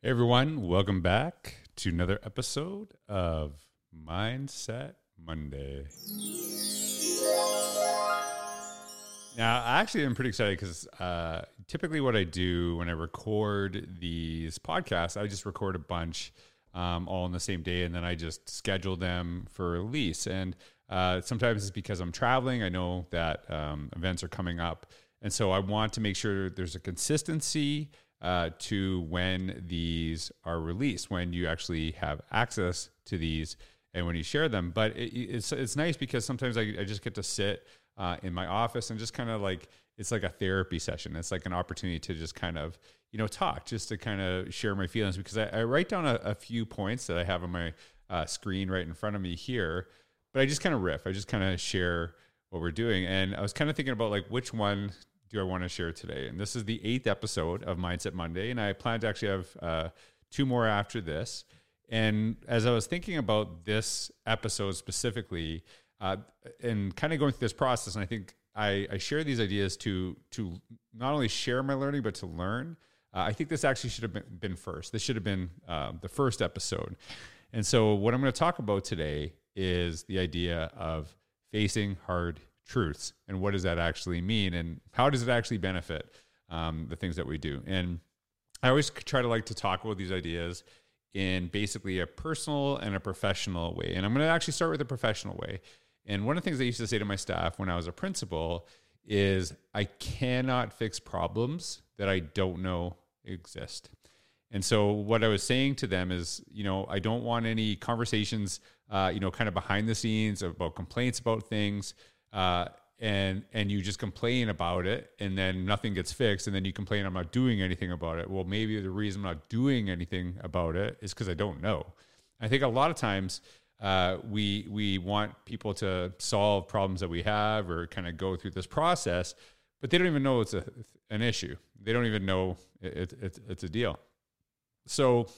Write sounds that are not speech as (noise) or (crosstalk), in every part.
Hey everyone, welcome back to another episode of Mindset Monday. Now, I actually am pretty excited because uh, typically what I do when I record these podcasts, I just record a bunch um, all on the same day and then I just schedule them for release. And uh, sometimes it's because I'm traveling. I know that um, events are coming up. And so I want to make sure there's a consistency uh, to when these are released, when you actually have access to these and when you share them. But it, it's, it's nice because sometimes I, I just get to sit uh, in my office and just kind of like, it's like a therapy session. It's like an opportunity to just kind of, you know, talk, just to kind of share my feelings because I, I write down a, a, few points that I have on my uh, screen right in front of me here, but I just kind of riff. I just kind of share what we're doing. And I was kind of thinking about like which one do I want to share today? And this is the eighth episode of Mindset Monday, and I plan to actually have uh, two more after this. And as I was thinking about this episode specifically, uh, and kind of going through this process, and I think I, I, share these ideas to to not only share my learning but to learn. Uh, I think this actually should have been, been first. This should have been uh, the first episode. And so, what I'm going to talk about today is the idea of facing hard truths and what does that actually mean and how does it actually benefit um, the things that we do. And i always try to like to talk about these ideas in basically a personal and a professional way and i'm going to actually start with a professional way. And one of the things i used to say to my staff when i was a principal is i cannot fix problems that i don't know exist. And so what I was saying to them is, you know, I don't want any conversations, uh, you know, kind of behind the scenes about complaints about things uh, and and you just complain about it and then nothing gets fixed and then you complain i'm not doing anything about it. Well maybe the reason i'm not doing anything about it is because i don't know. I think a lot of times uh, we we want people to solve problems that we have or kind of go through this process but they don't even know it's a, an issue. They don't even know it, it, it's a deal. So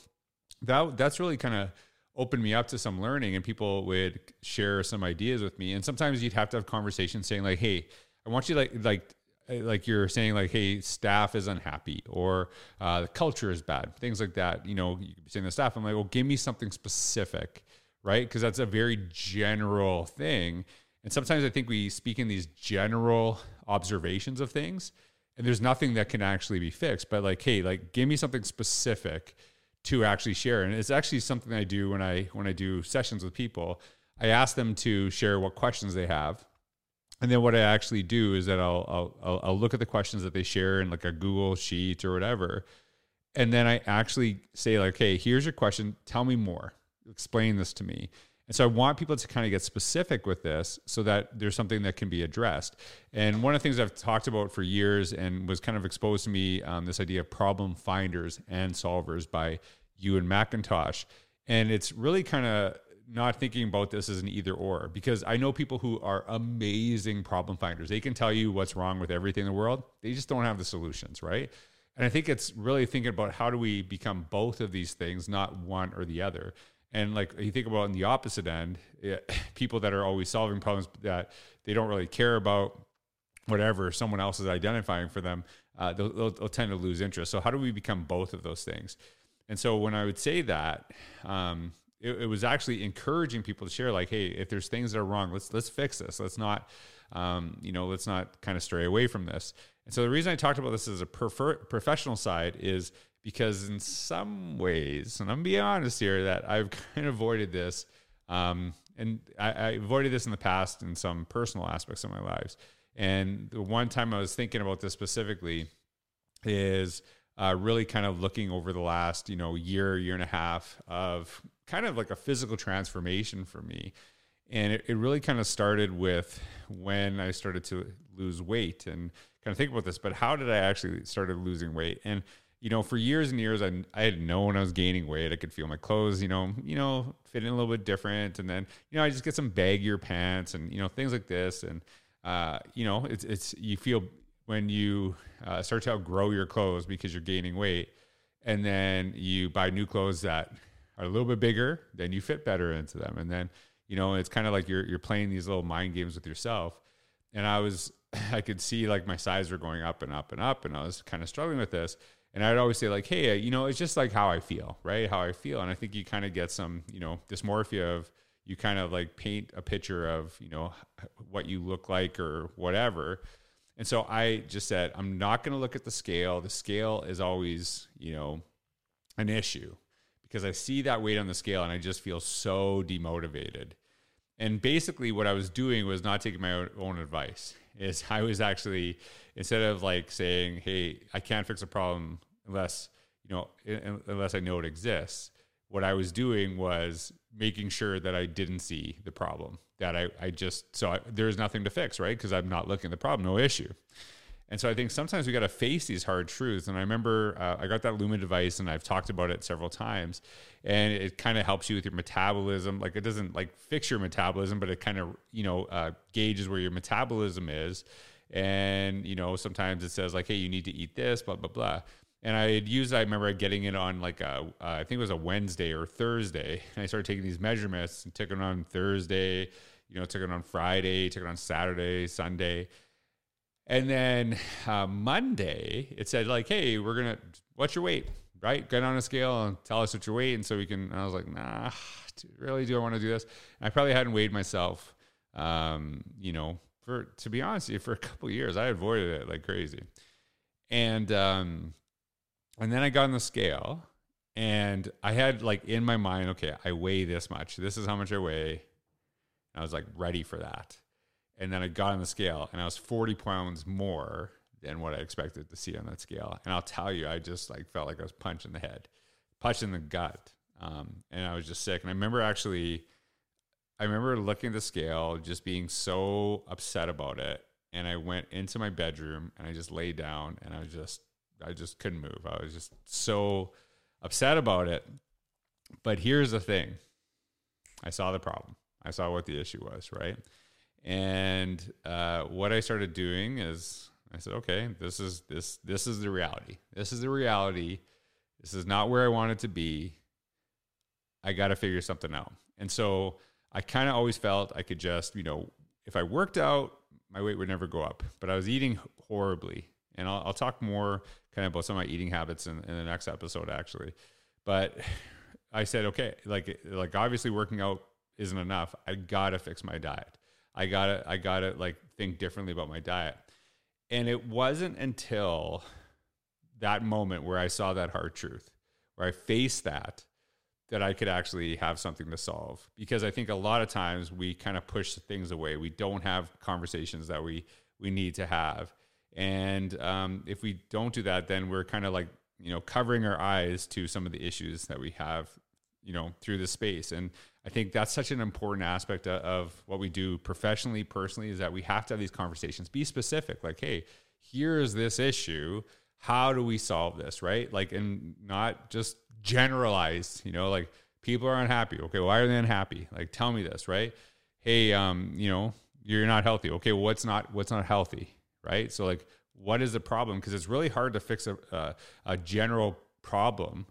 that that's really kind of opened me up to some learning and people would share some ideas with me. And sometimes you'd have to have conversations saying like hey i want you like like like you're saying like hey staff is unhappy or uh, the culture is bad things like that. You know you could be saying the staff i'm like well give me something specific right? Because that's a very general thing. And sometimes i think we speak in these general observations of things and there's nothing that can actually be fixed but like hey like give me something specific to actually share. And it's actually something I do when I when I do sessions with people. I ask them to share what questions they have. And then what I actually do is that I'll, I'll, I'll look at the questions that they share in like a Google sheet or whatever. And then I actually say like, hey, here's your question. Tell me more. Explain this to me. And so I want people to kind of get specific with this so that there's something that can be addressed. And one of the things I've talked about for years and was kind of exposed to me um, this idea of problem finders and solvers by Ewan McIntosh. And it's really kind of not thinking about this as an either or because I know people who are amazing problem finders. They can tell you what's wrong with everything in the world, they just don't have the solutions, right? And I think it's really thinking about how do we become both of these things, not one or the other. And like you think about on the opposite end, it, (laughs) people that are always solving problems that they don't really care about whatever someone else is identifying for them, uh, they'll, they'll, they'll, tend to lose interest. So how do we become both of those things? And so when I would say that, um, it, it, was actually encouraging people to share, like, hey, if there's things that are wrong, let's let's fix this. Let's not, um, you know, let's not kind of stray away from this. And so the reason I talked about this as a prefer- professional side is because in some ways, and I'm being honest here, that I've (laughs) kind of avoided this. Um, and I, I, avoided this in the past in some personal aspects of my lives. And the one time I was thinking about this specifically is uh, really kind of looking over the last, you know, year, year and a half of kind of like a physical transformation for me. And it, it really kind of started with when I started to lose weight and kind of think about this, but how did I actually started losing weight? And you know, for years and years, I, I had known I was gaining weight. I could feel my clothes, you know, you know, fitting a little bit different. And then, you know, I just get some baggier pants and, you know, things like this. And, uh, you know, it's, it's, you feel when you uh, start to outgrow your clothes because you're gaining weight. And then you buy new clothes that are a little bit bigger, then you fit better into them. And then, you know, it's kind of like you're, you're playing these little mind games with yourself. And I was, (laughs) I could see like my size were going up and up and up. And I was kind of struggling with this And I'd always say like, hey, uh, you know, it's just like how I feel, right? How I feel, and I think you kind of get some, you know, dysmorphia of you kind of like paint a picture of, you know, what you look like or whatever. And so I just said, I'm not going to look at the scale. The scale is always, you know, an issue because I see that weight on the scale and I just feel so demotivated. And basically, what I was doing was not taking my own advice. Is (laughs) I was actually instead of like saying, "Hey, I can't fix a problem unless you know unless I know it exists." What I was doing was making sure that I didn't see the problem. That I, I just so I, there's nothing to fix, right? Because I'm not looking at the problem, no issue. And so I think sometimes we got to face these hard truths. And I remember uh, I got that Lumen device and I've talked about it several times. And it kind of helps you with your metabolism. Like it doesn't like fix your metabolism, but it kind of, you know, uh, gauges where your metabolism is. And, you know, sometimes it says like, hey, you need to eat this, blah, blah, blah. And I had used, I remember getting it on like a, uh, I think it was a Wednesday or Thursday. (laughs) And I started taking these measurements and took it on Thursday, you know, took it on Friday, took it on Saturday, Sunday and then uh, Monday, it said like, "Hey, we're gonna what's your weight? Right? Get on a scale and tell us what your weight." And so we can. I was like, "Nah, really? Do I want to do this?" And I probably hadn't weighed myself. Um, you know, for to be honest, for a couple years, I avoided it like crazy. And um, and then I got on the scale, and I had like in my mind, okay, I weigh this much. This is how much I weigh. And I was like ready for that and then I got on the scale and I was 40 pounds more than what I expected to see on that scale. And I'll tell you, I just like felt like I was punched in the head, punched in the gut. Um, and I was just sick. And I remember actually, I remember looking at the scale, just being so upset about it. And I went into my bedroom and I just lay down and I was just, I just couldn't move. I was just so upset about it. But here's the thing I saw the problem. I saw what the issue was, right? And uh, what I started doing is I said, okay, this is this this is the reality. This is the reality. This is not where I want it to be. I got to figure something out. And so I kind of always felt I could just, you know, if I worked out, my weight would never go up. But I was eating horribly. And I'll, I'll talk more kind of about some of my eating habits in, in the next episode, actually. But I said, okay, like like obviously working out isn't enough. I got to fix my diet. I gotta I gotta like think differently about my diet. And it wasn't until that moment where I saw that hard truth, where I faced that, that I could actually have something to solve. Because I think a lot of times we kind of push things away. We don't have conversations that we we need to have. And um, if we don't do that, then we're kind of like you know covering our eyes to some of the issues that we have you know through the space. And i think that's such an important aspect of what we do professionally personally is that we have to have these conversations. Be specific like hey here's this issue. How do we solve this right? Like and not just generalize you know like people are unhappy. Okay why are they unhappy? Like tell me this right? Hey um you know you're not healthy. Okay well, what's not what's not healthy right? So like what is the problem? Because it's really hard to fix a, a, a general problem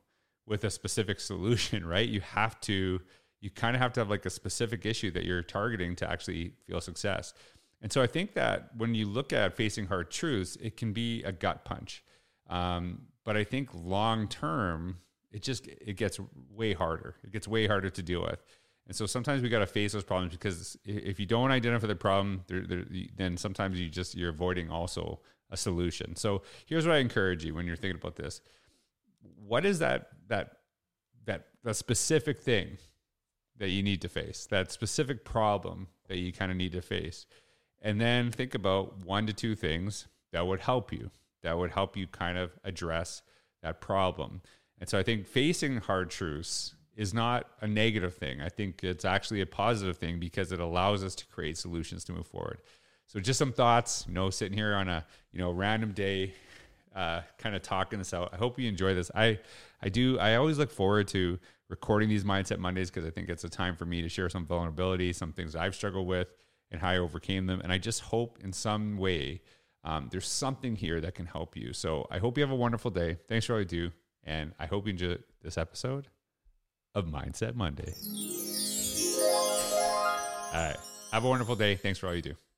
with a specific (laughs) solution, right? You have to, you kind of have to have like a specific issue that you're targeting to actually feel success. And so I think that when you look at facing hard truths, it can be a gut punch. Um, but I think long term, it just it gets way harder. It gets way harder to deal with. And so sometimes we got to face those problems because if you don't identify the problem, they're, they're, then sometimes you just you're avoiding also a solution. So here's what I encourage you when you're thinking about this: what is that that that that specific thing that you need to face, that specific problem that you kind of need to face. And then think about one to two things that would help you, that would help you kind of address that problem. And so I think facing hard truths is not a negative thing. I think it's actually a positive thing because it allows us to create solutions to move forward. So just some thoughts, you know, sitting here on a, you know, random day uh, kind of talking this out. I hope you enjoy this. I I do. I always look forward to recording these mindset Mondays because I think it's a time for me to share some vulnerability, some things I've struggled with, and how I overcame them. And I just hope in some way um, there's something here that can help you. So I hope you have a wonderful day. Thanks for all you do, and I hope you enjoy this episode of Mindset Monday. All right. Have a wonderful day. Thanks for all you do.